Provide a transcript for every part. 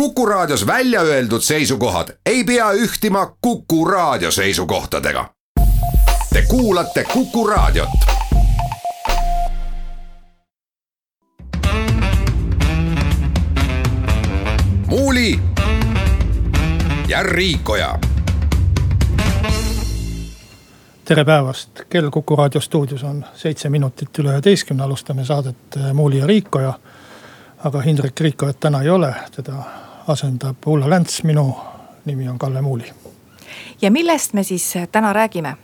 Kuku Raadios välja öeldud seisukohad ei pea ühtima Kuku Raadio seisukohtadega. Te kuulate Kuku Raadiot. muuli ja Riikoja. tere päevast, kell Kuku raadio stuudios on seitse minutit üle üheteistkümne, alustame saadet Muuli ja Riikoja. aga Hindrek Riikojat täna ei ole, teda asendab Ulla Länts, minu nimi on Kalle Muuli. ja millest me siis täna räägime?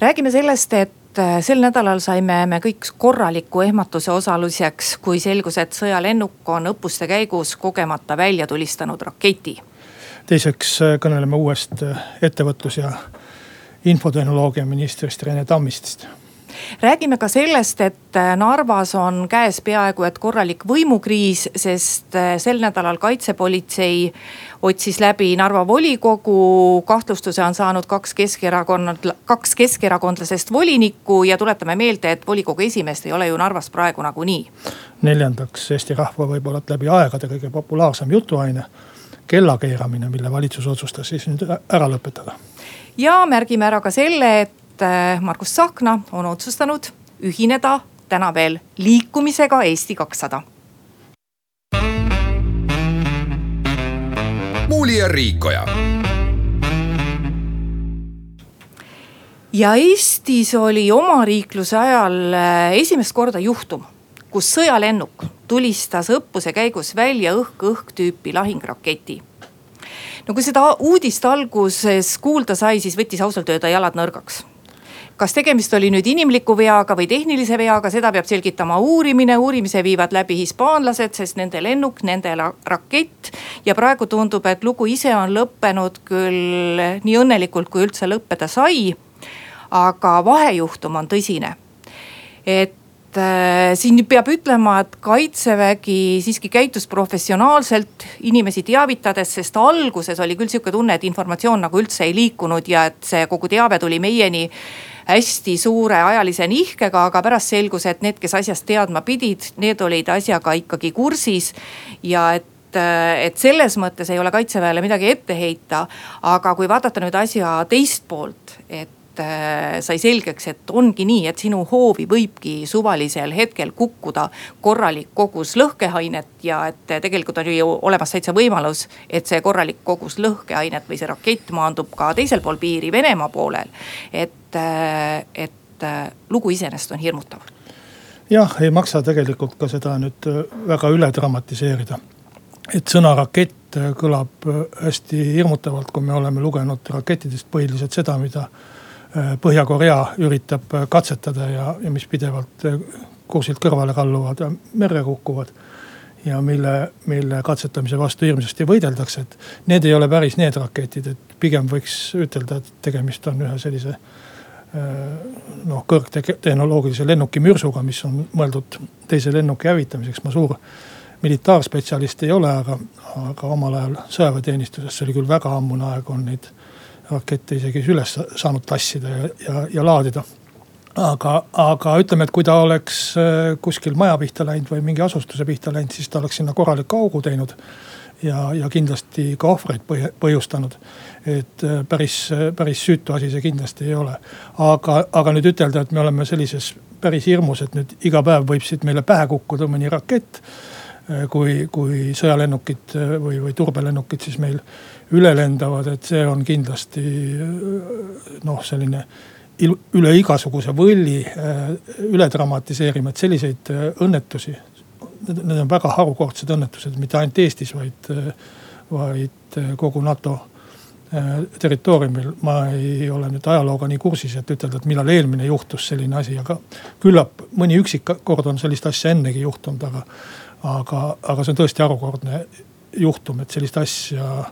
räägime sellest, et äh, sel nädalal saime me kõik korraliku ehmatuse osaliseks, kui selgus, et sõjalennuk on õppuste käigus kogemata välja tulistanud raketi. teiseks äh, kõneleme uuest äh, ettevõtlus- ja infotehnoloogia ministrist Rene Tammistist räägime ka sellest, et äh, Narvas on käes peaaegu et korralik võimukriis, sest äh, sel nädalal kaitsepolitsei otsis läbi Narva volikogu. kahtlustuse on saanud kaks Keskerakonnad, kaks keskerakondlasest volinikku ja tuletame meelde, et volikogu esimeest ei ole ju Narvas praegu nagunii. neljandaks Eesti rahva võib-olla läbi aegade kõige populaarsem jutuaine kellakeeramine, mille valitsus otsustas siis nüüd ära lõpetada. ja märgime ära ka selle, et et äh, Margus Tsahkna on otsustanud ühineda täna veel liikumisega Eesti kakssada. muuli ja Riikoja. ja Eestis oli omariikluse ajal äh, esimest korda juhtum, kus sõjalennuk tulistas õppuse käigus välja õhk-õhk tüüpi lahingraketi no kui seda uudist alguses kuulda sai, siis võttis ausalt öelda jalad nõrgaks kas tegemist oli nüüd inimliku veaga või tehnilise veaga, seda peab selgitama uurimine, uurimise viivad läbi hispaanlased, sest nende lennuk, nende rakett. ja praegu tundub, et lugu ise on lõppenud küll nii õnnelikult, kui üldse lõppeda sai. aga vahejuhtum on tõsine. et äh, siin peab ütlema, et kaitsevägi siiski käitus professionaalselt inimesi teavitades, sest alguses oli küll sihuke tunne, et informatsioon nagu üldse ei liikunud ja et see kogu teave tuli meieni hästi suure ajalise nihkega, aga pärast selgus, et need, kes asjast teadma pidid, need olid asjaga ikkagi kursis. ja et et selles mõttes ei ole kaitseväele midagi ette heita. aga kui vaadata nüüd asja teist poolt, et sai selgeks, et ongi nii, et sinu hoovi võibki suvalisel hetkel kukkuda korralik kogus lõhkeainet ja et tegelikult on ju olemas täitsa võimalus, et see korralik kogus lõhkeainet või see rakett maandub ka teisel pool piiri, Venemaa poolel. et, äh, et äh, lugu iseenesest on hirmutav jah, ei maksa tegelikult ka seda nüüd väga üle dramatiseerida. et sõna rakett kõlab hästi hirmutavalt, kui me oleme lugenud rakettidest põhiliselt seda, mida Äh, Põhja-Korea üritab äh, katsetada ja, ja mis pidevalt äh, kursilt kõrvale kalluvad ja merre kukuvad. ja mille, mille katsetamise vastu hirmsasti võideldakse, et need ei ole päris need raketid, et pigem võiks ütelda, et tegemist on ühe sellise noh, kõrgtehnoloogilise lennuki mürsuga, mis on mõeldud teise lennuki hävitamiseks. ma suur militaarspetsialist ei ole, aga, aga omal ajal sõjaväeteenistuses, see oli küll väga ammune aeg, on neid rakette isegi üles saanud tassida ja, ja, ja laadida. aga, aga ütleme, et kui ta oleks äh, kuskil maja pihta läinud või mingi asustuse pihta läinud, siis ta oleks sinna korraliku augu teinud. ja, ja kindlasti ka ohvreid põhjustanud. et äh, päris, päris süütu asi see kindlasti ei ole. aga, aga nüüd ütelda, et me oleme sellises päris hirmus, et nüüd iga päev võib siit meile pähe kukkuda mõni rakett äh, kui, kui sõjalennukid või, või turbelennukid siis meil üle lendavad, et see on kindlasti noh, selline üle igasuguse võlli üle dramatiseerima, et selliseid õnnetusi. Need on väga harukordsed õnnetused, mitte ainult Eestis, vaid, vaid kogu NATO territooriumil. ma ei ole nüüd ajalooga nii kursis, et ütelda, et millal eelmine juhtus selline asi, aga küllap mõni üksik kord on sellist asja ennegi juhtunud, aga, aga, aga see on tõesti harukordne juhtum, et sellist asja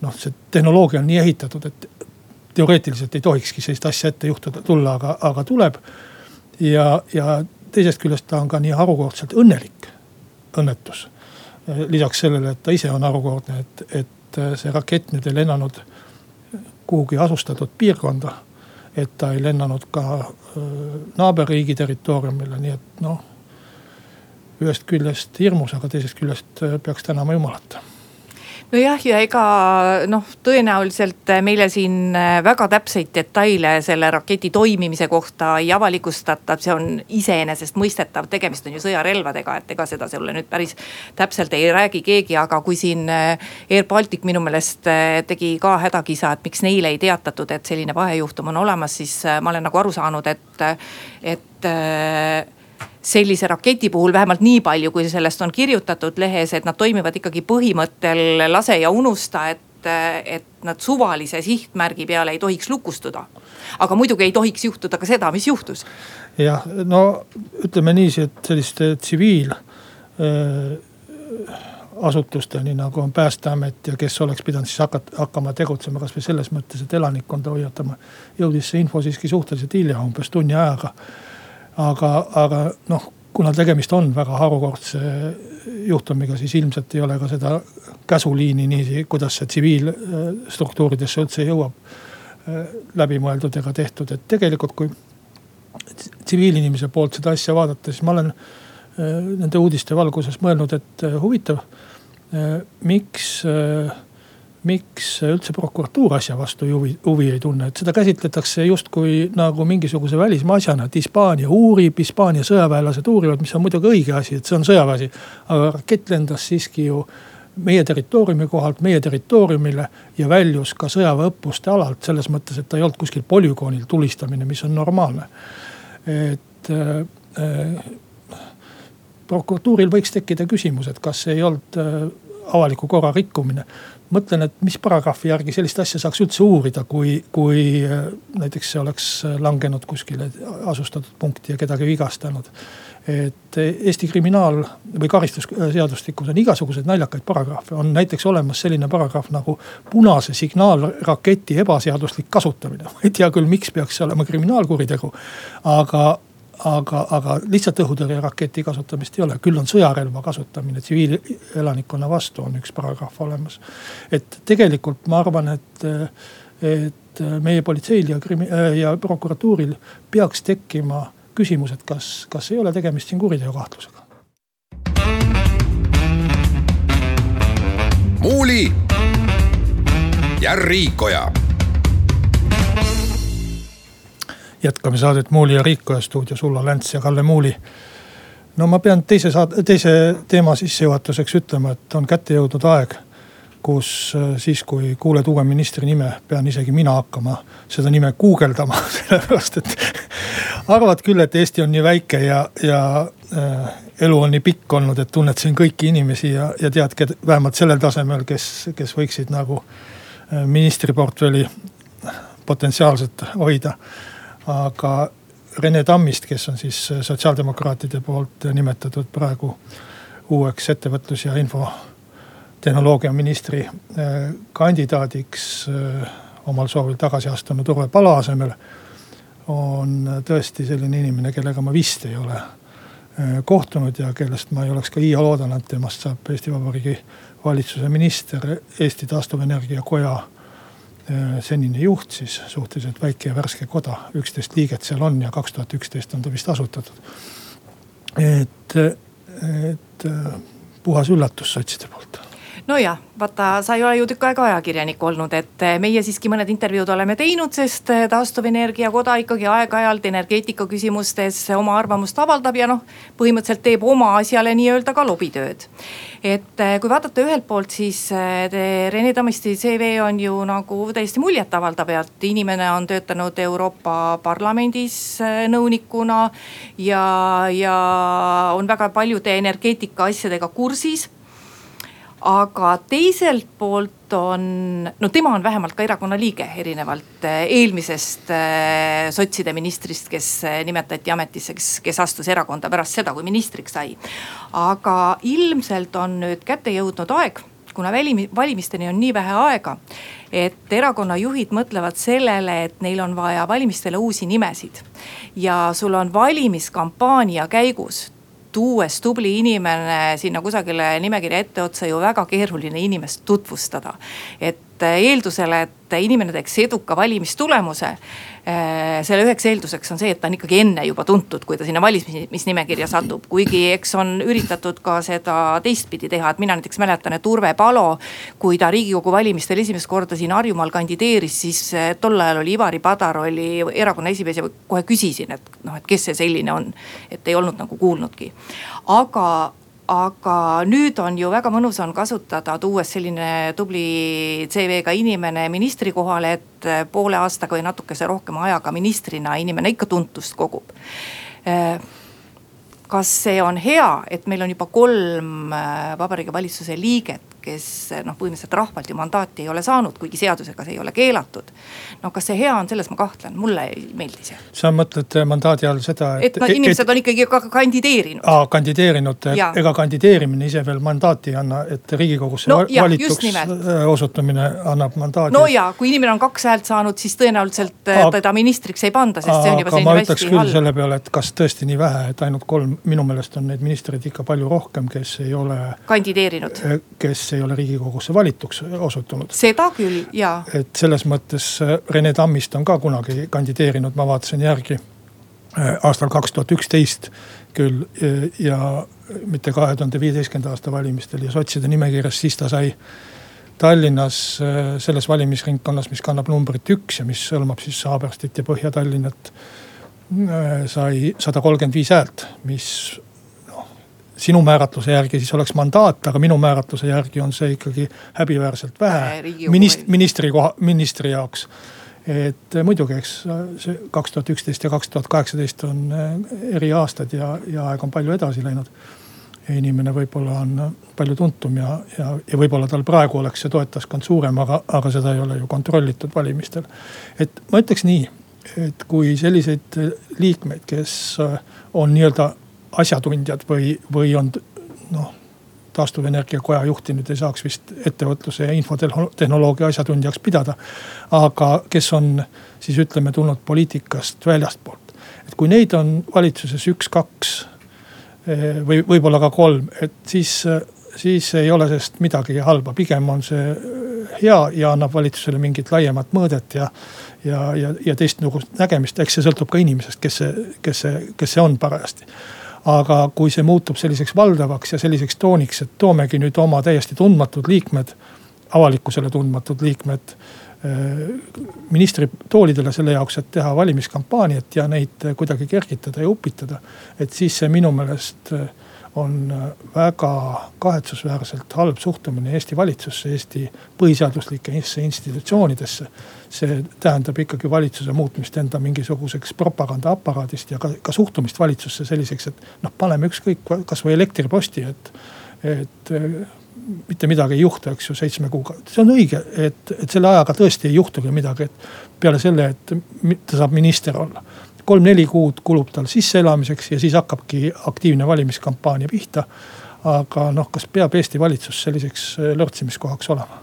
noh, see tehnoloogia on nii ehitatud, et teoreetiliselt ei tohikski sellist asja ette juhtuda, tulla, aga, aga tuleb. ja, ja teisest küljest ta on ka nii harukordselt õnnelik õnnetus. lisaks sellele, et ta ise on harukordne, et, et see rakett nüüd ei lennanud kuhugi asustatud piirkonda. et ta ei lennanud ka naaberriigi territooriumile, nii et noh ühest küljest hirmus, aga teisest küljest peaks tänama jumalat nojah, ja ega noh, tõenäoliselt meile siin väga täpseid detaile selle raketi toimimise kohta ei avalikustata, see on iseenesestmõistetav, tegemist on ju sõjarelvadega, et ega seda sulle nüüd päris täpselt ei räägi keegi, aga kui siin Air Baltic minu meelest tegi ka hädakisa, et miks neile ei teatatud, et selline vahejuhtum on olemas, siis ma olen nagu aru saanud, et, et sellise raketi puhul vähemalt nii palju, kui sellest on kirjutatud lehes, et nad toimivad ikkagi põhimõttel lase ja unusta, et, et nad suvalise sihtmärgi peale ei tohiks lukustuda. aga muidugi ei tohiks juhtuda ka seda, mis juhtus. jah, no ütleme niiviisi, et selliste tsiviil äh, asutusteni nagu on päästeamet ja kes oleks pidanud siis hakata, hakkama tegutsema kasvõi selles mõttes, et elanikkonda hoiatama. jõudis see info siiski suhteliselt hilja, umbes tunni ajaga aga, aga noh, kuna tegemist on väga harukordse juhtumiga, siis ilmselt ei ole ka seda käsuliini niiviisi, kuidas see tsiviilstruktuuridesse üldse jõuab. läbimõeldud ega tehtud, et tegelikult kui tsiviilinimese poolt seda asja vaadata, siis ma olen nende uudiste valguses mõelnud, et huvitav, miks miks üldse prokuratuur asja vastu huvi, huvi ei tunne, et seda käsitletakse justkui nagu mingisuguse välismaa asjana, et Hispaania uurib, Hispaania sõjaväelased uurivad, mis on muidugi õige asi, et see on sõjaväeasi. aga rakett lendas siiski ju meie territooriumi kohalt meie territooriumile ja väljus ka sõjaväeõppuste alalt selles mõttes, et ta ei olnud kuskil polügoonil tulistamine, mis on normaalne. et äh, prokuratuuril võiks tekkida küsimus, et kas ei olnud äh, avaliku korra rikkumine mõtlen, et mis paragrahvi järgi sellist asja saaks üldse uurida, kui, kui äh, näiteks see oleks langenud kuskile asustatud punkti ja kedagi vigastanud. et Eesti kriminaal või karistusseadustikus on igasuguseid naljakaid paragrahve, on näiteks olemas selline paragrahv nagu punase signaalraketi ebaseaduslik kasutamine. ma ei tea küll, miks peaks see olema kriminaalkuritegu, aga aga, aga lihtsalt õhutõrjeraketi kasutamist ei ole, küll on sõjarelva kasutamine tsiviilelanikkonna vastu on üks paragrahv olemas. et tegelikult ma arvan, et, et meie politseil ja krimi- ja prokuratuuril peaks tekkima küsimus, et kas, kas ei ole tegemist siin kuriteokahtlusega. muuli ja Riikoja jätkame saadet Muuli ja Riikoja stuudios Ulla Länts ja Kalle Muuli. no ma pean teise saate, teise teema sissejuhatuseks ütlema, et on kätte jõudnud aeg, kus äh, siis, kui kuuled uue ministri nime, pean isegi mina hakkama seda nime guugeldama sellepärast et arvad küll, et Eesti on nii väike ja, ja äh, elu on nii pikk olnud, et tunned siin kõiki inimesi ja, ja tead vähemalt sellel tasemel, kes, kes võiksid nagu äh, ministriportfelli potentsiaalselt hoida aga Rene Tammist, kes on siis sotsiaaldemokraatide poolt nimetatud praegu uueks ettevõtlus- ja infotehnoloogia ministri eh, kandidaadiks omal soovil tagasi astunud Urve Palo asemel. on tõesti selline inimene, kellega ma vist ei ole kohtunud ja kellest ma ei oleks ka iial oodanud, temast saab Eesti Vabariigi valitsuse minister Eesti Taastuvenergia Koja Äh, senine juht siis, suhteliselt väike ja värske koda, üksteist liiget seal on ja kaks tuhat üksteist on ta vist asutatud. et, et äh, puhas üllatus sotside poolt nojah, vaata, sa ei ole ju tükk aega ajakirjanik olnud, et eh, meie siiski mõned intervjuud oleme teinud, sest eh, taastuvenergia koda ikkagi aeg-ajalt energeetika küsimustes oma arvamust avaldab ja noh, põhimõtteliselt teeb oma asjale nii-öelda ka lobitööd. et eh, kui vaadata ühelt poolt, siis Rene Tammisti CV on ju nagu täiesti muljetavaldav, et inimene on töötanud Euroopa Parlamendis nõunikuna ja, ja on väga paljude energeetika asjadega kursis aga teiselt poolt on, no tema on vähemalt ka erakonna liige, erinevalt eh, eelmisest eh, sotside ministrist, kes eh, nimetati ametisse, kes, kes astus erakonda pärast seda, kui ministriks sai. aga ilmselt on nüüd kätte jõudnud aeg kuna välimi-, valimisteni on nii vähe aega, et erakonna juhid mõtlevad sellele, et neil on vaja valimistele uusi nimesid. ja sul on valimiskampaania käigus tuues tubli inimene sinna kusagile nimekirja etteotsa ju väga keeruline inimest tutvustada. et eeldusele, et inimene teeks eduka valimistulemuse. Äh, selle üheks eelduseks on see, et ta on ikkagi enne juba tuntud, kui ta sinna valimisnimekirja satub, kuigi eks on üritatud ka seda teistpidi teha, et mina näiteks mäletan, et Urve Palo. kui ta riigikogu valimistel esimest korda siin Harjumaal kandideeris, siis äh, tol ajal oli Ivari Padar oli erakonna esimees ja kohe küsisin, et noh, et kes see selline on. et ei olnud nagu kuulnudki, aga aga nüüd on ju väga mõnus on kasutada, tuues selline tubli CV-ga inimene ministri kohale, et poole aastaga või natukese rohkema ajaga ministrina inimene ikka tuntust kogub. Kas see on hea, et meil on juba kolm Vabariigi Valitsuse liiget, kes noh, põhimõtteliselt rahvalt ju mandaati ei ole saanud, kuigi seadusega see ei ole keelatud. no kas see hea on, selles ma kahtlen, mulle ei meeldi see. sa mõtled mandaadi all seda, et. et no inimesed et, on ikkagi ka kandideerinud. aa, kandideerinud, ega kandideerimine ise veel mandaati ei anna, et riigikogusse no, ja, valituks äh, osutumine annab mandaadi. no ja, kui inimene on kaks häält saanud, siis tõenäoliselt äh, teda ministriks ei panda, sest see on juba selline hästi halb. küll selle peale, et kas tõesti nii vähe, et ainult kolm, minu meelest on neid ministreid ikka palju rohkem, kes ei ole. kandideerinud. Äh, kes ei ole riigikogusse valituks osutunud. seda küll, jaa. et selles mõttes äh, Rene Tammist on ka kunagi kandideerinud, ma vaatasin järgi. Äh, aastal kaks tuhat üksteist küll äh, ja mitte kahe tuhande viieteistkümnenda aasta valimistel ja sotside nimekirjas, siis ta sai Tallinnas selles valimisringkonnas, mis kannab numbrit üks ja mis hõlmab siis Haaberstit ja Põhja-Tallinnat. sai sada kolmkümmend viis häält, mis sinu määratluse järgi siis oleks mandaat, aga minu määratluse järgi on see ikkagi häbiväärselt vähe minist-, ministri koha, ministri jaoks. et muidugi, eks see kaks tuhat üksteist ja kaks tuhat kaheksateist on eh, eri aastad ja, ja aeg on palju edasi läinud. inimene võib-olla on palju tuntum ja, ja, ja võib-olla tal praegu oleks see toetajaskond suurem, aga, aga seda ei ole ju kontrollitud valimistel. et ma ütleks nii, et kui selliseid liikmeid, kes on nii-öelda asjatundjad või, või on noh taastuvenergia koja juhti nüüd ei saaks vist ettevõtluse ja infotehnoloogia asjatundjaks pidada. aga kes on siis ütleme tulnud poliitikast väljastpoolt. et kui neid on valitsuses üks-kaks eh, või võib-olla ka kolm, et siis, siis ei ole sellest midagi halba, pigem on see hea ja annab valitsusele mingit laiemat mõõdet ja. ja, ja, ja teistsugust nägemist, eks see sõltub ka inimesest, kes see, kes see, kes see on parajasti aga kui see muutub selliseks valdavaks ja selliseks tooniks, et toomegi nüüd oma täiesti tundmatud liikmed, avalikkusele tundmatud liikmed äh, ministritoolidele selle jaoks, et teha valimiskampaaniat ja neid kuidagi kergitada ja upitada. et siis see minu meelest äh, on äh, väga kahetsusväärselt halb suhtumine Eesti valitsusse, Eesti põhiseaduslikesse institutsioonidesse. see tähendab ikkagi valitsuse muutmist enda mingisuguseks propagandaaparaadist ja ka, ka suhtumist valitsusse selliseks, et noh, paneme ükskõik kasvõi elektriposti, et, et äh, mitte midagi ei juhtu, eks ju, seitsme kuuga. see on õige, et, et selle ajaga tõesti ei juhtugi midagi, et peale selle, et ta saab minister olla kolm-neli kuud kulub tal sisseelamiseks ja siis hakkabki aktiivne valimiskampaania pihta. aga noh, kas peab Eesti valitsus selliseks äh, lörtsimiskohaks olema?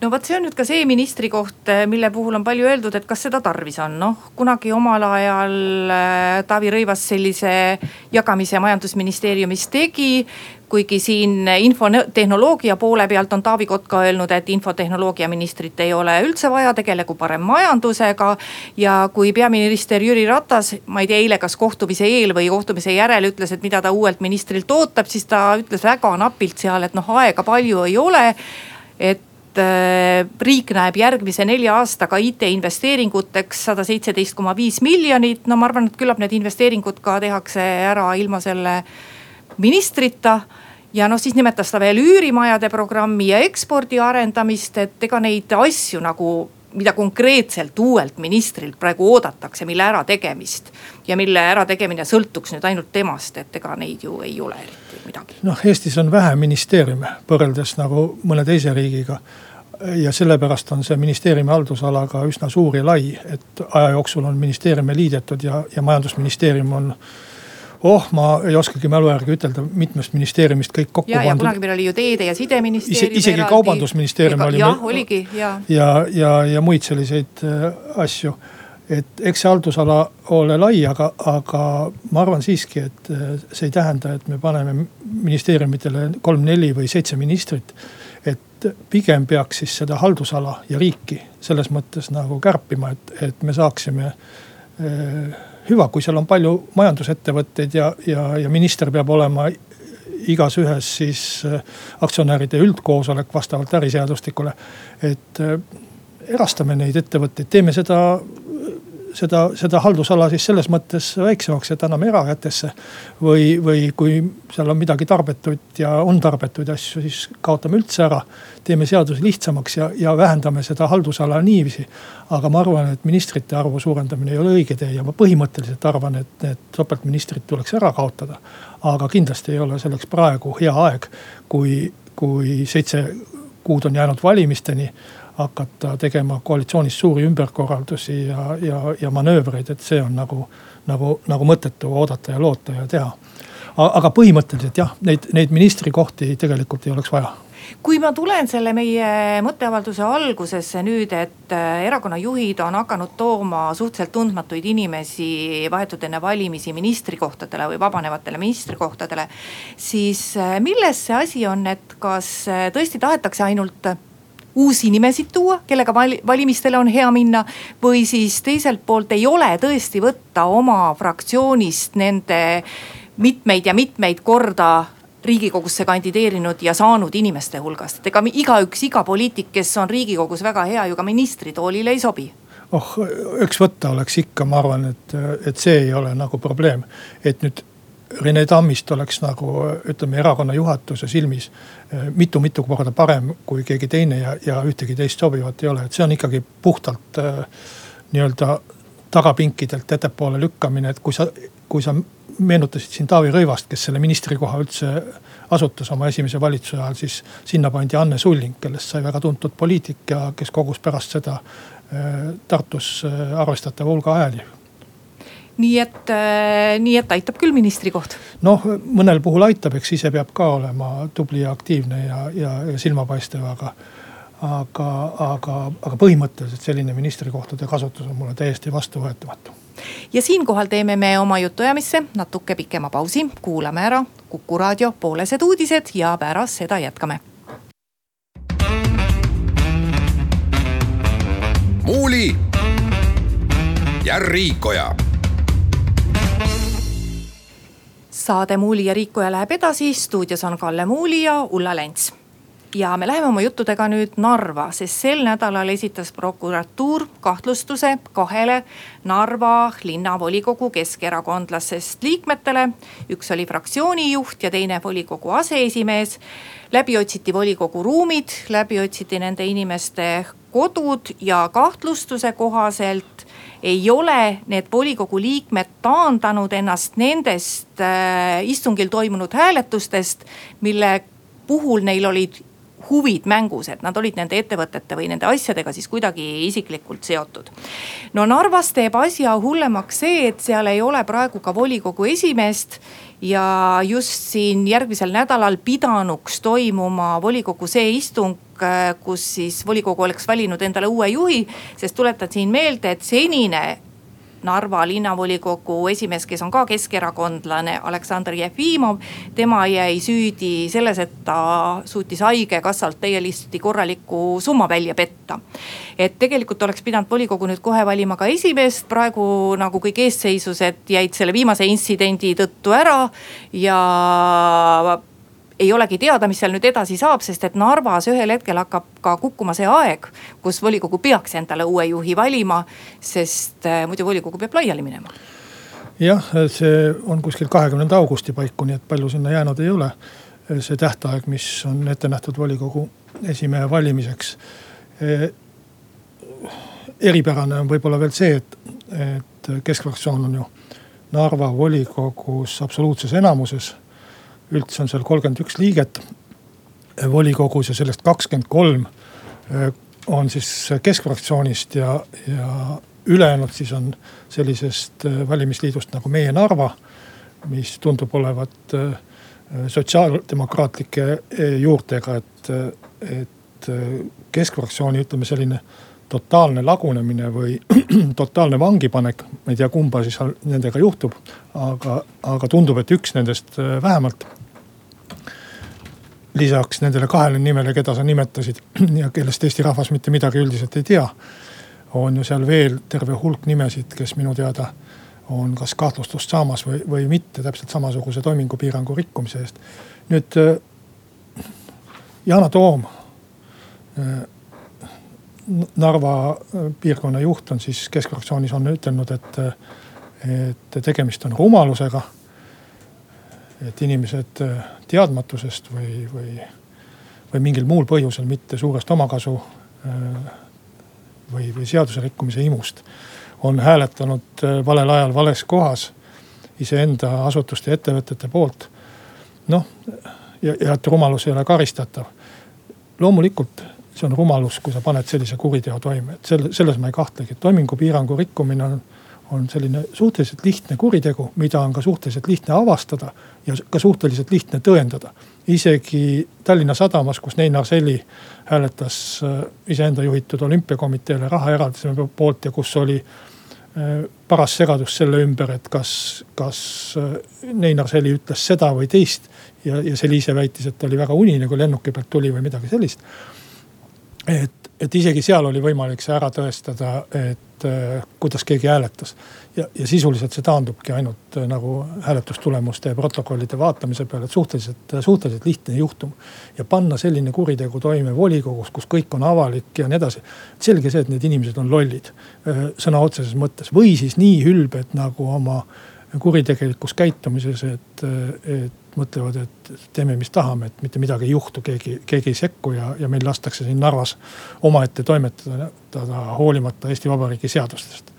no vot, see on nüüd ka see ministri koht, äh, mille puhul on palju öeldud, et kas seda tarvis on, noh kunagi omal ajal äh, Taavi Rõivas sellise jagamise majandusministeeriumis tegi kuigi siin infotehnoloogia poole pealt on Taavi Kotka öelnud, et infotehnoloogia ministrit ei ole üldse vaja, tegelegu parem majandusega. ja kui peaminister Jüri Ratas, ma ei tea, eile kas kohtumise eel või kohtumise järel ütles, et mida ta uuelt ministrilt ootab, siis ta ütles väga napilt seal, et noh, aega palju ei ole. et äh, riik näeb järgmise nelja aastaga IT-investeeringuteks sada seitseteist koma viis miljonit. no ma arvan, et küllap need investeeringud ka tehakse ära ilma selle ministrita ja noh, siis nimetas ta veel üürimajade programmi ja ekspordi arendamist, et ega neid asju nagu mida konkreetselt uuelt ministrilt praegu oodatakse, mille ärategemist. ja mille ärategemine sõltuks nüüd ainult temast, et ega neid ju ei ole eriti midagi. noh, Eestis on vähe ministeeriume võrreldes nagu mõne teise riigiga. ja sellepärast on see ministeeriumi haldusala ka üsna suur ja lai, et aja jooksul on ministeeriume liidetud ja, ja majandusministeerium on oh, ma ei oskagi mälu järgi ütelda, mitmest ministeeriumist kõik kokku ja, pandud. kunagi meil oli ju teede ja sideministeerium. isegi eraldi. kaubandusministeerium oli. jah, oligi ja. ja, ja, ja muid selliseid äh, asju. et eks see haldusala ole lai, aga, aga ma arvan siiski, et äh, see ei tähenda, et me paneme ministeeriumitele kolm-neli või seitse ministrit. et pigem peaks siis seda haldusala ja riiki selles mõttes nagu kärpima, et, et me saaksime hüva, kui seal on palju majandusettevõtteid ja, ja, ja minister peab olema igas ühes siis aktsionäride üldkoosolek vastavalt äriseadustikule. et erastame neid ettevõtteid, teeme seda seda, seda haldusala siis selles mõttes väiksemaks, et anname erakätesse. või, või kui seal on midagi tarbetut ja on tarbetuid asju, siis kaotame üldse ära. teeme seaduse lihtsamaks ja, ja vähendame seda haldusala niiviisi. aga ma arvan, et ministrite arvu suurendamine ei ole õige tee ja ma põhimõtteliselt arvan, et need topeltministrid tuleks ära kaotada. aga kindlasti ei ole selleks praegu hea aeg, kui, kui seitse kuud on jäänud valimisteni hakata tegema koalitsioonis suuri ümberkorraldusi ja, ja, ja manöövreid, et see on nagu, nagu, nagu mõttetu oodata ja loota ja teha. aga põhimõtteliselt jah, neid, neid ministrikohti tegelikult ei oleks vaja kui ma tulen selle meie mõtteavalduse algusesse nüüd, et äh, erakonnajuhid on hakanud tooma suhteliselt tundmatuid inimesi vahetult enne valimisi ministrikohtadele või vabanevatele ministrikohtadele. siis äh, milles see asi on, et kas äh, tõesti tahetakse ainult uusi nimesid tuua, kellega valimistele on hea minna. või siis teiselt poolt ei ole tõesti võtta oma fraktsioonist nende mitmeid ja mitmeid korda riigikogusse kandideerinud ja saanud inimeste hulgast, et ega igaüks, iga poliitik, kes on riigikogus väga hea, ju ka ministritoolile ei sobi oh, üks võtta oleks ikka, ma arvan, et, et see ei ole nagu probleem. et nüüd Rene Tammist oleks nagu ütleme erakonna juhatuse silmis mitu-mitu korda parem kui keegi teine ja, ja ühtegi teist sobivat ei ole, et see on ikkagi puhtalt äh, nii-öelda tagapinkidelt ettepoole lükkamine, et kui sa, kui sa meenutasid siin Taavi Rõivast, kes selle ministrikoha üldse asutas oma esimese valitsuse ajal, siis sinna pandi Anne Sulling, kellest sai väga tuntud poliitik ja kes kogus pärast seda äh, Tartus äh, arvestatava hulga hääli nii et, äh, nii et aitab küll ministrikoht. noh, mõnel puhul aitab, eks ise peab ka olema tubli ja aktiivne ja, ja, ja silmapaistev, aga. aga, aga, aga põhimõtteliselt selline ministrikohtade kasutus on mulle täiesti vastuvõetamatu. ja siinkohal teeme me oma jutuajamisse natuke pikema pausi, kuulame ära Kuku raadio poolesed uudised ja pärast seda jätkame. muuli ja Riikoja saade Muuli ja Riikoja läheb edasi, stuudios on Kalle Muuli ja Ulla Lents ja me läheme oma juttudega nüüd Narva, sest sel nädalal esitas prokuratuur kahtlustuse kahele Narva linnavolikogu keskerakondlasest liikmetele. üks oli fraktsiooni juht ja teine volikogu aseesimees. läbi otsiti volikogu ruumid, läbi otsiti nende inimeste kodud ja kahtlustuse kohaselt ei ole need volikogu liikmed taandanud ennast nendest äh, istungil toimunud hääletustest, mille puhul neil olid huvid mängus, et nad olid nende ettevõtete või nende asjadega siis kuidagi isiklikult seotud. no Narvas teeb asja hullemaks see, et seal ei ole praegu ka volikogu esimeest ja just siin järgmisel nädalal pidanuks toimuma volikogu see istung, kus siis volikogu oleks valinud endale uue juhi. sest tuletan siin meelde, et senine Narva linnavolikogu esimees, kes on ka keskerakondlane, Aleksandr Jefimov. tema jäi süüdi selles, et ta suutis haigekassalt täielisti korraliku summa välja petta. et tegelikult oleks pidanud volikogu nüüd kohe valima ka esimeest, praegu nagu kõik eesseisused jäid selle viimase intsidendi tõttu ära ja ei olegi teada, mis seal nüüd edasi saab, sest et Narvas ühel hetkel hakkab ka kukkuma see aeg, kus volikogu peaks endale uue juhi valima, sest äh, muidu volikogu peab laiali minema jah, see on kuskil kahekümnenda augusti paiku, nii et palju sinna jäänud ei ole. see tähtaeg, mis on ette nähtud volikogu esimehe valimiseks. eripärane on võib-olla veel see, et, et keskfraktsioon on ju Narva volikogus absoluutses enamuses üldse on seal kolmkümmend üks liiget volikogus ja sellest kakskümmend kolm eh, on siis keskfraktsioonist ja, ja ülejäänud siis on sellisest eh, valimisliidust nagu Meie Narva. mis tundub olevat eh, sotsiaaldemokraatlike juurtega, et, et keskfraktsiooni ütleme selline totaalne lagunemine või totaalne vangipanek. ma ei tea, kumba siis nendega juhtub, aga, aga tundub, et üks nendest vähemalt lisaks nendele kahele nimele, keda sa nimetasid ja kellest Eesti rahvas mitte midagi üldiselt ei tea. on ju seal veel terve hulk nimesid, kes minu teada on kas kahtlustust saamas või, või mitte täpselt samasuguse toimingupiirangu rikkumise eest. nüüd Yana Toom Narva piirkonna juht on siis keskfraktsioonis on ütelnud, et, et tegemist on rumalusega. Et inimesed teadmatusest või, või, või mingil muul põhjusel, mitte suurest omakasu või, või seaduse rikkumise imust, on hääletanud valel ajal vales kohas iseenda asutuste ja ettevõtete poolt. noh, ja, ja et rumalus ei ole karistatav. loomulikult see on rumalus, kui sa paned sellise kuriteo toime, et selle, selles ma ei kahtlegi, et toimingupiirangu rikkumine on, on selline suhteliselt lihtne kuritegu, mida on ka suhteliselt lihtne avastada ja ka suhteliselt lihtne tõendada. isegi Tallinna Sadamas, kus Neinar Selli hääletas äh, iseenda juhitud olümpiakomiteele raha eraldamise poolt ja kus oli äh, paras segadus selle ümber, et kas, kas äh, Neinar Seli ütles seda või teist. ja, ja Seli ise väitis, et ta oli väga unine, kui lennuki pealt tuli või midagi sellist et, et isegi seal oli võimalik see ära tõestada, et äh, kuidas keegi hääletas. ja, ja sisuliselt see taandubki ainult äh, nagu hääletustulemuste ja protokollide vaatamise peale, et suhteliselt, suhteliselt lihtne juhtum. ja panna selline kuritegu toime volikogus, kus kõik on avalik ja nii edasi. selge see, et need inimesed on lollid äh, sõna otseses mõttes või siis nii ülbed nagu oma kuritegelikus käitumises, et, et mõtlevad, et teeme, mis tahame, et mitte midagi ei juhtu, keegi, keegi ei sekku ja, ja meil lastakse siin Narvas omaette toimetada hoolimata Eesti Vabariigi seadustest.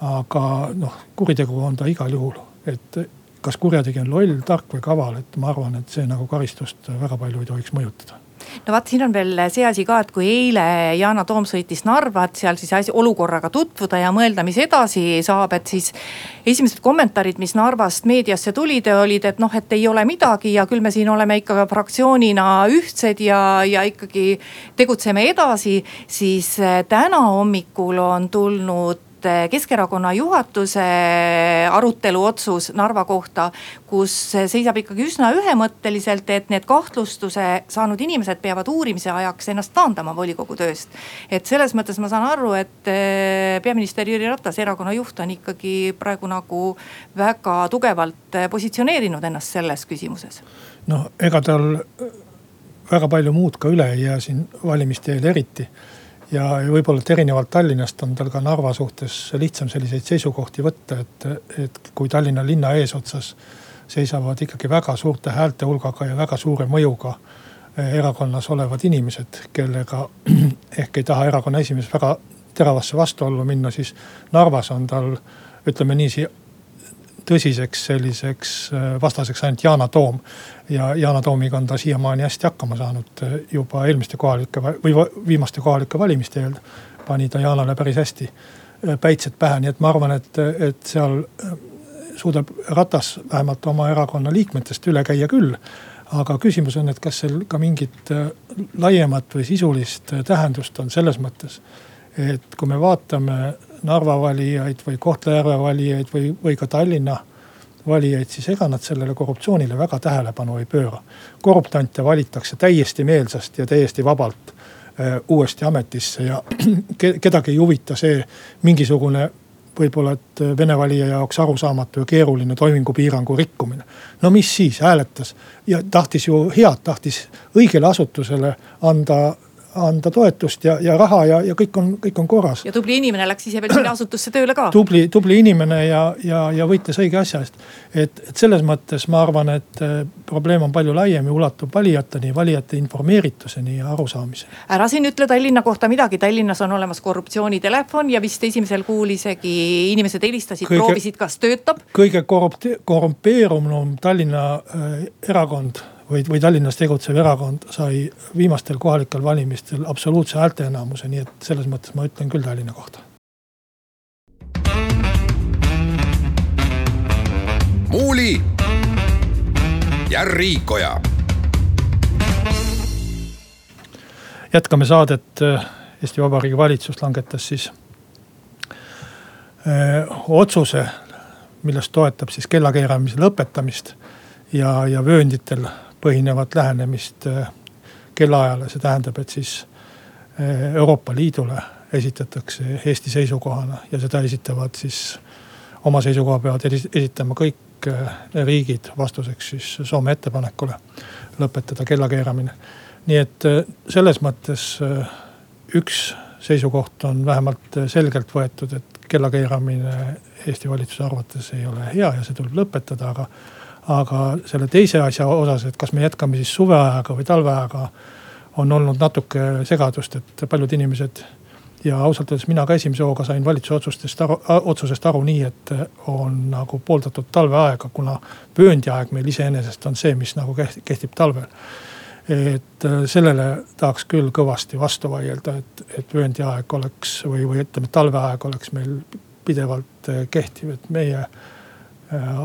aga noh, kuritegu on ta igal juhul, et kas kurjategija on loll, tark või kaval, et ma arvan, et see nagu karistust väga palju ei tohiks mõjutada no vaat siin on veel see asi ka, et kui eile Yana Toom sõitis Narvat, seal siis asi, olukorraga tutvuda ja mõelda, mis edasi saab, et siis. esimesed kommentaarid, mis Narvast meediasse tulid, olid, et noh, et ei ole midagi ja küll me siin oleme ikka fraktsioonina ühtsed ja, ja ikkagi tegutseme edasi. siis täna hommikul on tulnud Eh, Keskerakonna juhatuse arutelu otsus Narva kohta, kus seisab ikkagi üsna ühemõtteliselt, et need kahtlustuse saanud inimesed peavad uurimise ajaks ennast taandama volikogu tööst. et selles mõttes ma saan aru, et eh, peaminister Jüri Ratas, erakonna juht, on ikkagi praegu nagu väga tugevalt positsioneerinud ennast selles küsimuses. noh, ega tal väga palju muud ka üle ei jää siin valimiste eel eriti ja, võib-olla, et erinevalt Tallinnast on tal ka Narva suhtes lihtsam selliseid seisukohti võtta, et, et kui Tallinna linna eesotsas seisavad ikkagi väga suurte häälte hulgaga ja väga suure mõjuga eh, erakonnas olevad inimesed, kellega ehk ei taha erakonna esimees väga teravasse vastuollu minna, siis Narvas on tal ütleme niiviisi tõsiseks selliseks äh, vastaseks ainult Yana Toom. ja Yana Toomiga on ta siiamaani hästi hakkama saanud äh, juba eelmiste kohalike või viimaste kohalike valimiste eel. pani ta Yanale päris hästi äh, päitsed pähe, nii et ma arvan, et, et seal suudab Ratas vähemalt oma erakonna liikmetest üle käia küll aga küsimus on, et kas seal ka mingit laiemat või sisulist tähendust on selles mõttes, et kui me vaatame Narva valijaid või Kohtla-Järve valijaid või, või ka Tallinna valijaid, siis ega nad sellele korruptsioonile väga tähelepanu ei pööra. korruptante valitakse täiesti meelsasti ja täiesti vabalt äh, uuesti ametisse ja kedagi ei huvita see mingisugune võib-olla, et vene valija jaoks arusaamatu ja keeruline toimingupiirangu rikkumine. no mis siis, hääletas ja tahtis ju head, tahtis õigele asutusele anda anda toetust ja, ja raha ja, ja kõik on, kõik on korras. ja tubli inimene läks ise veel sinna asutusse tööle ka. tubli, tubli inimene ja, ja, ja võitles õige asja eest. et, et selles mõttes ma arvan, et äh, probleem on palju laiem ja ulatub valijateni, valijate informeerituseni ja arusaamiseni. ära siin ütle Tallinna kohta midagi, Tallinnas on olemas korruptsioonitelefon ja vist esimesel kuul isegi inimesed helistasid, proovisid, kas töötab. kõige korrumpeerunum Tallinna äh, erakond või, või Tallinnas tegutsev erakond sai viimastel kohalikel valimistel absoluutse häälteenamuse, nii et selles mõttes ma ütlen küll Tallinna kohta. muuli ja Riikoja. jätkame saadet. Eesti Vabariigi valitsus langetas siis öö, otsuse, milles toetab siis kellakeeramise lõpetamist ja, ja vöönditel põhinevat lähenemist kellaajale, see tähendab, et siis Euroopa Liidule esitatakse Eesti seisukohana ja seda esitavad siis oma seisukoha peavad esitama kõik riigid vastuseks siis Soome ettepanekule lõpetada kellakeeramine. nii et selles mõttes üks seisukoht on vähemalt selgelt võetud, et kellakeeramine Eesti valitsuse arvates ei ole hea ja see tuleb lõpetada, aga. Aga selle teise asja osas, et kas me jätkame siis suveajaga või talveajaga, on olnud natuke segadust, et paljud inimesed ja ausalt öeldes mina ka esimese hooga sain valitsuse otsustest aru, otsusest aru nii, et on nagu pooldatud talveaega, kuna vööndiaeg meil iseenesest on see, mis nagu kehtib talvel. Et äh, sellele tahaks küll kõvasti vastu vaielda, et, et vööndiaeg oleks või, või ütleme, talveaeg oleks meil pidevalt äh, kehtiv, et meie äh,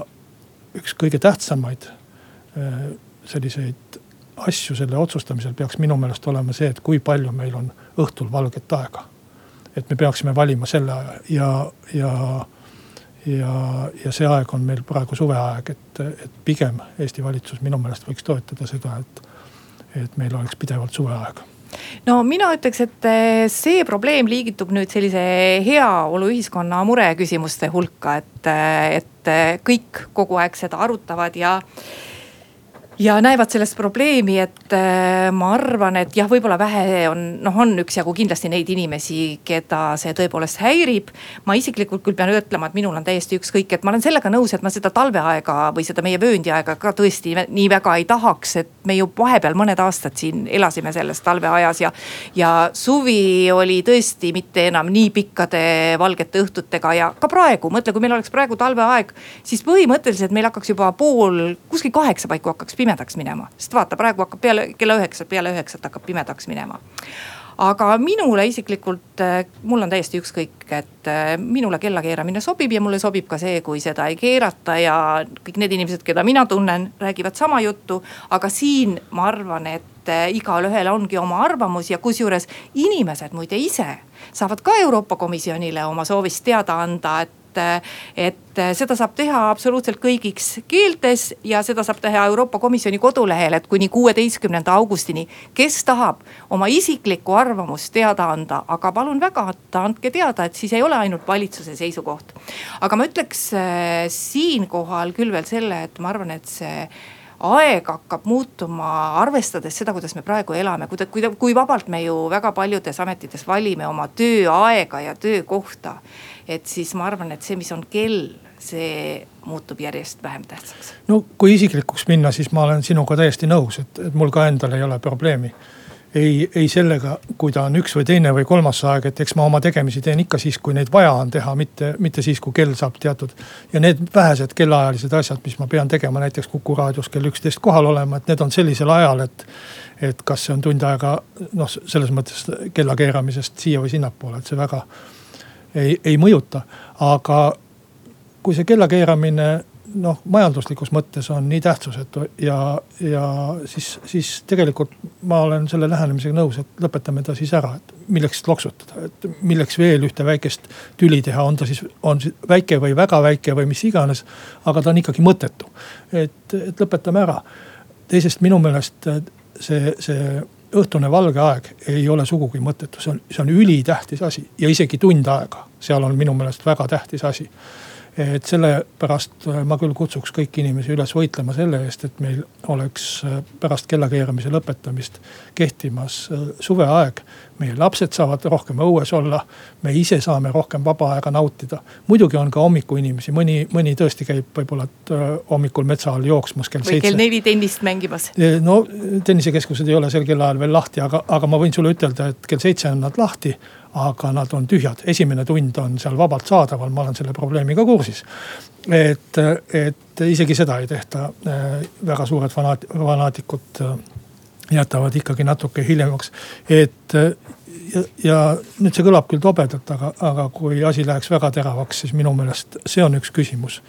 üks kõige tähtsamaid selliseid asju selle otsustamisel peaks minu meelest olema see, et kui palju meil on õhtul valget aega. et me peaksime valima selle aja ja, ja, ja, ja see aeg on meil praegu suveaeg, et, et pigem Eesti valitsus minu meelest võiks toetada seda, et et meil oleks pidevalt suveaeg no mina ütleks, et eh, see probleem liigitub nüüd sellise heaoluühiskonna mureküsimuste hulka, et, eh, et kõik kogu aeg seda arutavad ja ja näevad sellest probleemi, et äh, ma arvan, et jah, võib-olla vähe on, noh, on üksjagu kindlasti neid inimesi, keda see tõepoolest häirib. ma isiklikult küll pean ütlema, et minul on täiesti ükskõik, et ma olen sellega nõus, et ma seda talveaega või seda meie vööndiaega ka tõesti nii väga ei tahaks, et me ju vahepeal mõned aastad siin elasime selles talveajas ja. ja suvi oli tõesti mitte enam nii pikkade valgete õhtutega ja ka praegu, mõtle, kui meil oleks praegu talveaeg, siis põhimõtteliselt meil hakkaks juba pool, kuskil kaheksa paiku hakkaks pimedaks minema. sest vaata, praegu hakkab peale kella üheksat, peale üheksat hakkab pimedaks minema aga minule isiklikult, äh, mul on täiesti ükskõik, et äh, minule kella keeramine sobib ja mulle sobib ka see, kui seda ei keerata ja kõik need inimesed, keda mina tunnen, räägivad sama juttu. aga siin ma arvan, et äh, igalühel ongi oma arvamus ja kusjuures inimesed muide ise saavad ka Euroopa Komisjonile oma soovist teada anda, et et, et seda saab teha absoluutselt kõigiks keeltes ja seda saab teha Euroopa Komisjoni kodulehel, et kuni kuueteistkümnenda augustini. kes tahab oma isiklikku arvamust teada anda, aga palun väga, andke teada, et siis ei ole ainult valitsuse seisukoht. aga ma ütleks äh, siinkohal küll veel selle, et ma arvan, et see aeg hakkab muutuma, arvestades seda, kuidas me praegu elame, kui, kui, kui vabalt me ju väga paljudes ametites valime oma tööaega ja töökohta et siis ma arvan, et see, mis on kell, see muutub järjest vähem tähtsaks. no kui isiklikuks minna, siis ma olen sinuga täiesti nõus, et, et mul ka endal ei ole probleemi. ei, ei sellega, kui ta on üks või teine või kolmas aeg, et eks ma oma tegemisi teen ikka siis, kui neid vaja on teha, mitte, mitte siis, kui kell saab teatud. ja need vähesed kellaajalised asjad, mis ma pean tegema näiteks Kuku raadios kell üksteist kohal olema, et need on sellisel ajal, et. et kas see on tund aega noh, selles mõttes kella keeramisest siia või sinnapoole, et see väga ei, ei mõjuta. aga kui see kella keeramine noh, majanduslikus mõttes on nii tähtsusetu ja, ja siis, siis tegelikult ma olen selle lähenemisega nõus, et lõpetame ta siis ära, et milleks loksutada, et milleks veel ühte väikest tüli teha, on ta siis, on siis väike või väga väike või mis iganes. aga ta on ikkagi mõttetu, et, et lõpetame ära. teisest minu meelest see, see õhtune valge aeg ei ole sugugi mõttetu, see on, see on ülitähtis asi ja isegi tund aega, seal on minu meelest väga tähtis asi et sellepärast äh, ma küll kutsuks kõiki inimesi üles võitlema selle eest, et meil oleks äh, pärast kellakeeramise lõpetamist kehtimas äh, suveaeg. Meie lapsed saavad rohkem õues olla, me ise saame rohkem vaba aega nautida. muidugi on ka hommikuinimesi, mõni, mõni tõesti käib võib-olla hommikul metsa all jooksmas kell seitse. või kell neli tennist mängimas. no tennisekeskused ei ole sel kellaajal veel lahti, aga, aga ma võin sulle ütelda, et kell seitse on nad lahti aga nad on tühjad, esimene tund on seal vabalt saadaval, ma olen selle probleemiga kursis. et, et isegi seda ei tehta, väga suured fanaat-, fanaatikud jätavad ikkagi natuke hiljemaks, et ja, ja nüüd see kõlab küll tobedalt, aga, aga kui asi läheks väga teravaks, siis minu meelest see on üks küsimus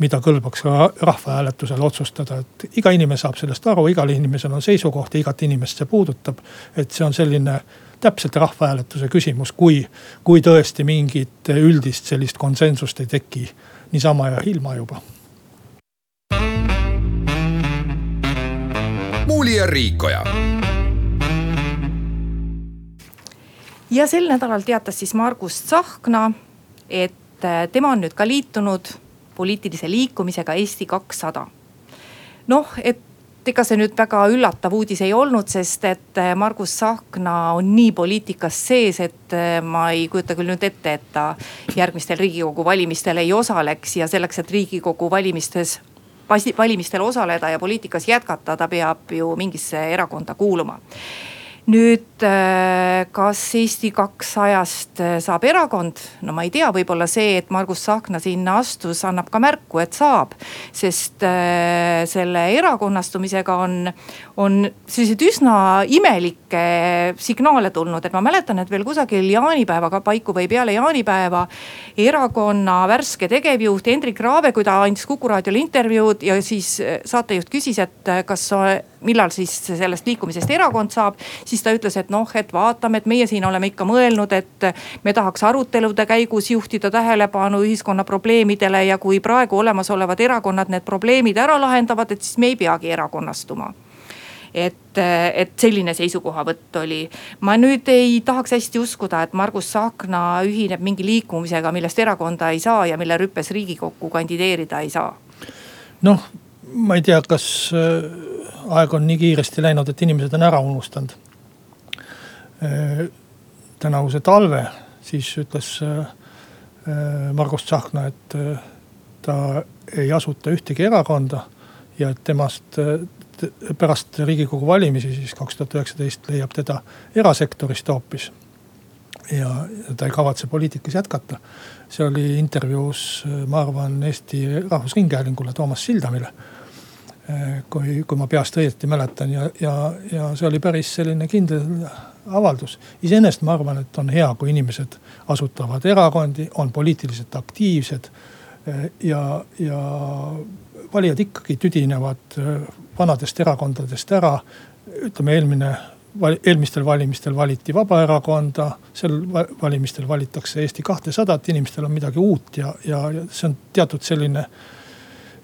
mida kõlbaks ka rahvahääletusel otsustada, et iga inimene saab sellest aru, igal inimesel on seisukoht ja igat inimest see puudutab. et see on selline täpselt rahvahääletuse küsimus, kui, kui tõesti mingit üldist sellist konsensust ei teki niisama ja ilma juba Muuli ja Riikoja. ja sel nädalal teatas siis Margus Tsahkna, et äh, tema on nüüd ka liitunud poliitilise liikumisega Eesti kakssada. noh, et ega see nüüd väga üllatav uudis ei olnud, sest et äh, Margus Tsahkna on nii poliitikas sees, et äh, ma ei kujuta küll nüüd ette, et ta järgmistel riigikogu valimistel ei osaleks ja selleks, et riigikogu valimistes valimistel osaleda ja poliitikas jätkata, ta peab ju mingisse erakonda kuuluma. Nüüd äh, kas Eesti kakssajast äh, saab erakond, no ma ei tea, võib-olla see, et Margus Tsahkna sinna astus, annab ka märku, et saab. sest äh, selle erakonnastumisega on, on selliseid üsna imelikke signaale tulnud, et ma mäletan, et veel kusagil jaanipäeva paiku või peale jaanipäeva. erakonna värske tegevjuht Hendrik Raave, kui ta andis Kuku raadiole intervjuud ja siis saatejuht küsis, et kas millal siis sellest liikumisest erakond saab. siis ta ütles, et noh, et vaatame, et meie siin oleme ikka mõelnud, et me tahaks arutelude käigus juhtida tähelepanu ühiskonna probleemidele ja kui praegu olemasolevad erakonnad need probleemid ära lahendavad, et siis me ei peagi erakonnastuma et, et selline seisukohavõtt oli. ma nüüd ei tahaks hästi uskuda, et Margus Tsahkna ühineb mingi liikumisega, millest erakonda ei saa ja mille rüppes riigikokku kandideerida ei saa. noh, ma ei tea, kas aeg on nii kiiresti läinud, et inimesed on ära unustanud. Äh, tänavuse talve, siis ütles äh, äh, Margus Tsahkna, et ta ei asuta ühtegi erakonda ja temast pärast riigikogu valimisi, siis kaks tuhat üheksateist leiab teda erasektorist hoopis. ja ta ei kavatse poliitikas jätkata. see oli intervjuus, ma arvan, Eesti Rahvusringhäälingule Toomas Sildamile kui, kui ma peast õieti mäletan ja, ja, ja see oli päris selline kindel avaldus. iseenesest ma arvan, et on hea, kui inimesed asutavad erakondi, on poliitiliselt aktiivsed. Eh, ja, ja valijad ikkagi tüdinevad eh, vanadest erakondadest ära. ütleme eelmine, eelmistel valimistel valiti Vabaerakonda, sel valimistel valitakse Eesti kahtesadat, inimestel on midagi uut ja, ja, ja see on teatud selline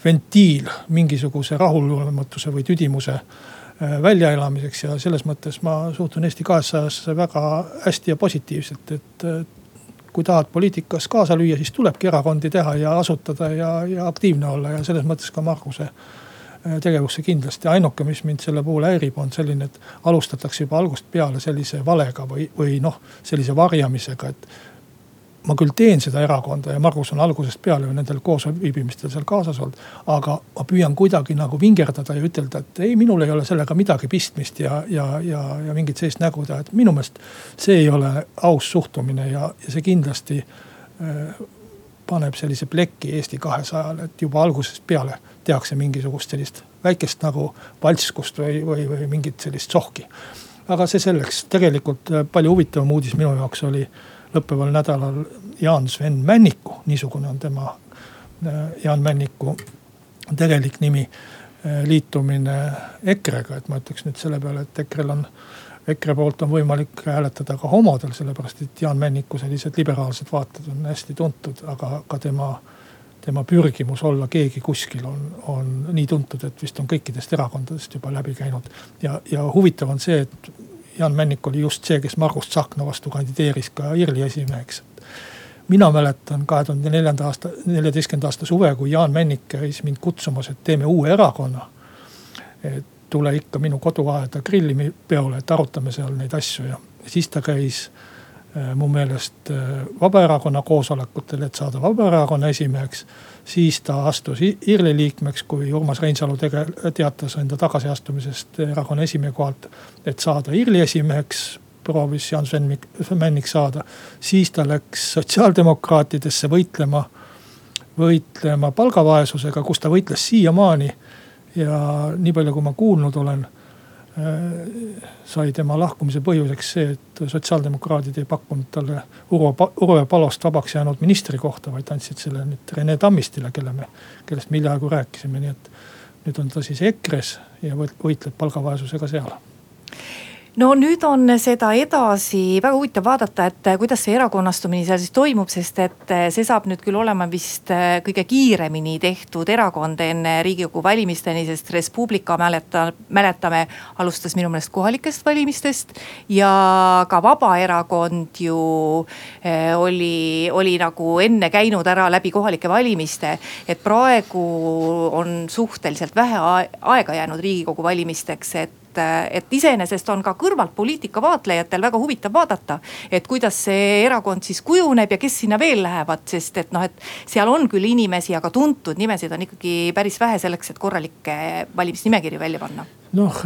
ventiil mingisuguse rahulolematuse või tüdimuse äh, väljaelamiseks ja selles mõttes ma suhtun Eesti kahesajasse väga hästi ja positiivselt, et kui tahad poliitikas kaasa lüüa, siis tulebki erakondi teha ja asutada ja, ja aktiivne olla ja selles mõttes ka Marguse äh, tegevusse kindlasti. ainuke, mis mind selle puhul häirib, on selline, et alustatakse juba algusest peale sellise valega või, või noh, sellise varjamisega, et ma küll teen seda erakonda ja Margus on algusest peale ju nendel koosviibimistel seal kaasas olnud. aga ma püüan kuidagi nagu vingerdada ja ütelda, et ei, minul ei ole sellega midagi pistmist ja, ja, ja, ja mingit sellist nägu teha, et minu meelest see ei ole aus suhtumine ja, ja see kindlasti äh, paneb sellise pleki Eesti kahesajale, et juba algusest peale tehakse mingisugust sellist väikest nagu valtskust või, või, või mingit sellist sohki. aga see selleks, tegelikult äh, palju huvitavam uudis minu jaoks oli lõppeval nädalal Jaan Sven Männiku, niisugune on tema, äh, Jaan Männiku tegelik nimi, äh, liitumine EKRE-ga, et ma ütleks nüüd selle peale, et EKRE-l on. EKRE poolt on võimalik hääletada ka homodel, sellepärast et Jaan Männiku sellised liberaalsed vaated on hästi tuntud, aga ka tema tema pürgimus olla keegi kuskil on, on nii tuntud, et vist on kõikidest erakondadest juba läbi käinud. ja, ja huvitav on see, et Jaan Männik oli just see, kes Margus Tsahkna vastu kandideeris ka IRL-i esimeheks. mina mäletan kahe tuhande neljanda aasta, neljateistkümnenda aasta suve, kui Jaan Männik käis mind kutsumas, et teeme uue erakonna. et tule ikka minu koduaeda grillipeole, et arutame seal neid asju ja siis ta käis mu meelest äh, Vabaerakonna koosolekutel, et saada Vabaerakonna esimeheks siis ta astus IRL-i liikmeks, kui Urmas Reinsalu tege-, teatas enda tagasiastumisest erakonna esimehe kohalt. et saada IRL-i esimeheks, proovis Jan Sven Männik saada. siis ta läks sotsiaaldemokraatidesse võitlema, võitlema palgavaesusega, kus ta võitles siiamaani. ja nii palju, kui ma kuulnud olen Äh, sai tema lahkumise põhjuseks see, et sotsiaaldemokraadid ei pakkunud talle Urvo, Urve Palost vabaks jäänud ministrikohta, vaid andsid selle nüüd Rene Tammistile, kelle me, kellest me hiljaaegu rääkisime, nii et. nüüd on ta siis EKRE-s ja võitleb palgavaesusega seal no nüüd on seda edasi väga huvitav vaadata, et kuidas see erakonnastumine seal siis toimub, sest et see saab nüüd küll olema vist kõige kiiremini tehtud erakond enne riigikogu valimisteni, sest Res Publica mäleta, mäletame, alustas minu meelest kohalikest valimistest. ja ka Vabaerakond ju eh, oli, oli nagu enne käinud ära läbi kohalike valimiste. et praegu on suhteliselt vähe aega jäänud riigikogu valimisteks, et et, et iseenesest on ka kõrvalt poliitika vaatlejatel väga huvitav vaadata. et kuidas see erakond siis kujuneb ja kes sinna veel lähevad, sest et noh, et seal on küll inimesi, aga tuntud nimesid on ikkagi päris vähe selleks, et korralikke valimisnimekirju välja panna noh,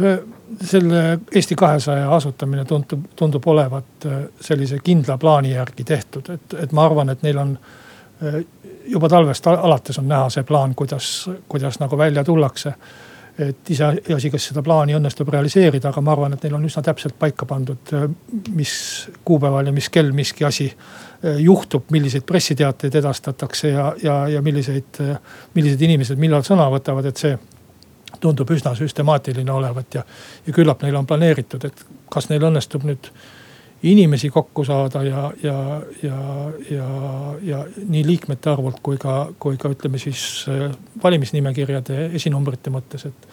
selle Eesti kahesaja asutamine tundub, tundub olevat äh, sellise kindla plaani järgi tehtud, et, et ma arvan, et neil on äh, juba talvest alates on näha see plaan, kuidas, kuidas nagu välja tullakse et iseasi, kas seda plaani õnnestub realiseerida, aga ma arvan, et neil on üsna täpselt paika pandud, mis kuupäeval ja mis kell miski asi eh, juhtub, milliseid pressiteateid edastatakse ja, ja, ja milliseid, millised inimesed millal sõna võtavad, et see tundub üsna süstemaatiline olevat ja, ja küllap neil on planeeritud, et kas neil õnnestub nüüd inimesi kokku saada ja, ja, ja, ja, ja nii liikmete arvult kui ka, kui ka ütleme siis äh, valimisnimekirjade esinumbrite mõttes, et.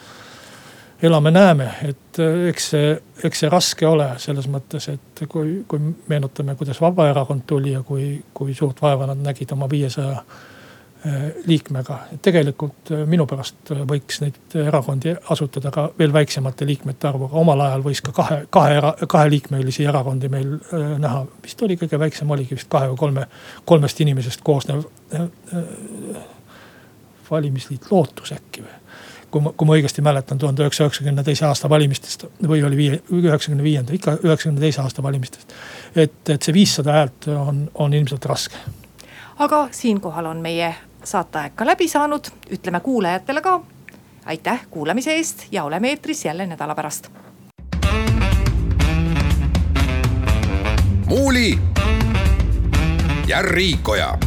elame-näeme, et äh, eks see, eks see raske ole selles mõttes, et kui, kui meenutame, kuidas Vabaerakond tuli ja kui, kui suurt vaeva nad nägid oma viiesaja liikmega. tegelikult äh, minu pärast äh, võiks neid erakondi asutada ka veel väiksemate liikmete arvuga, omal ajal võis ka kahe, kahe kaheliikmelisi erakondi meil näha. vist oli kõige väiksem oligi vist kahe või kolme, kolmest inimesest koosnev valimisliit Lootus äkki või kui ma, kui ma õigesti mäletan, tuhande üheksasaja üheksakümne teise aasta valimistest või oli viie, üheksakümne viienda, ikka üheksakümne teise aasta valimistest. et, et see viissada häält on, on ilmselt raske. Aga siinkohal on meie saateaeg ka läbi saanud, ütleme kuulajatele ka aitäh kuulamise eest ja oleme eetris jälle nädala pärast. muuli ja Riikoja